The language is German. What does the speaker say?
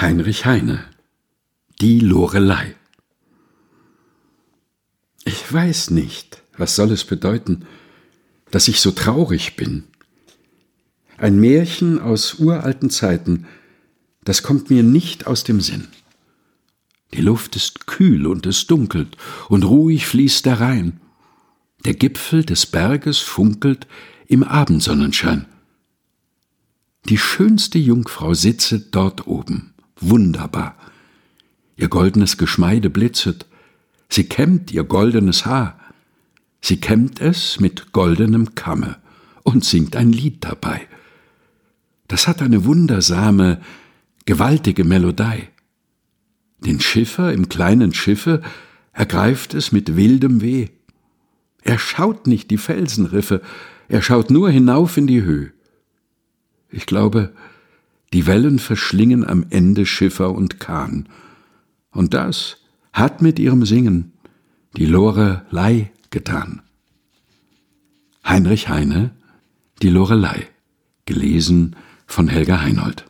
Heinrich Heine Die Lorelei Ich weiß nicht, was soll es bedeuten, dass ich so traurig bin. Ein Märchen aus uralten Zeiten, das kommt mir nicht aus dem Sinn. Die Luft ist kühl und es dunkelt, und ruhig fließt der Rhein. Der Gipfel des Berges funkelt im Abendsonnenschein. Die schönste Jungfrau sitzet dort oben wunderbar. Ihr goldenes Geschmeide blitzet, sie kämmt ihr goldenes Haar, sie kämmt es mit goldenem Kamme und singt ein Lied dabei. Das hat eine wundersame, gewaltige Melodei. Den Schiffer im kleinen Schiffe ergreift es mit wildem Weh. Er schaut nicht die Felsenriffe, er schaut nur hinauf in die Höhe. Ich glaube, die Wellen verschlingen am Ende Schiffer und Kahn. Und das hat mit ihrem Singen die Lorelei getan. Heinrich Heine, Die Lorelei, gelesen von Helga Heinold.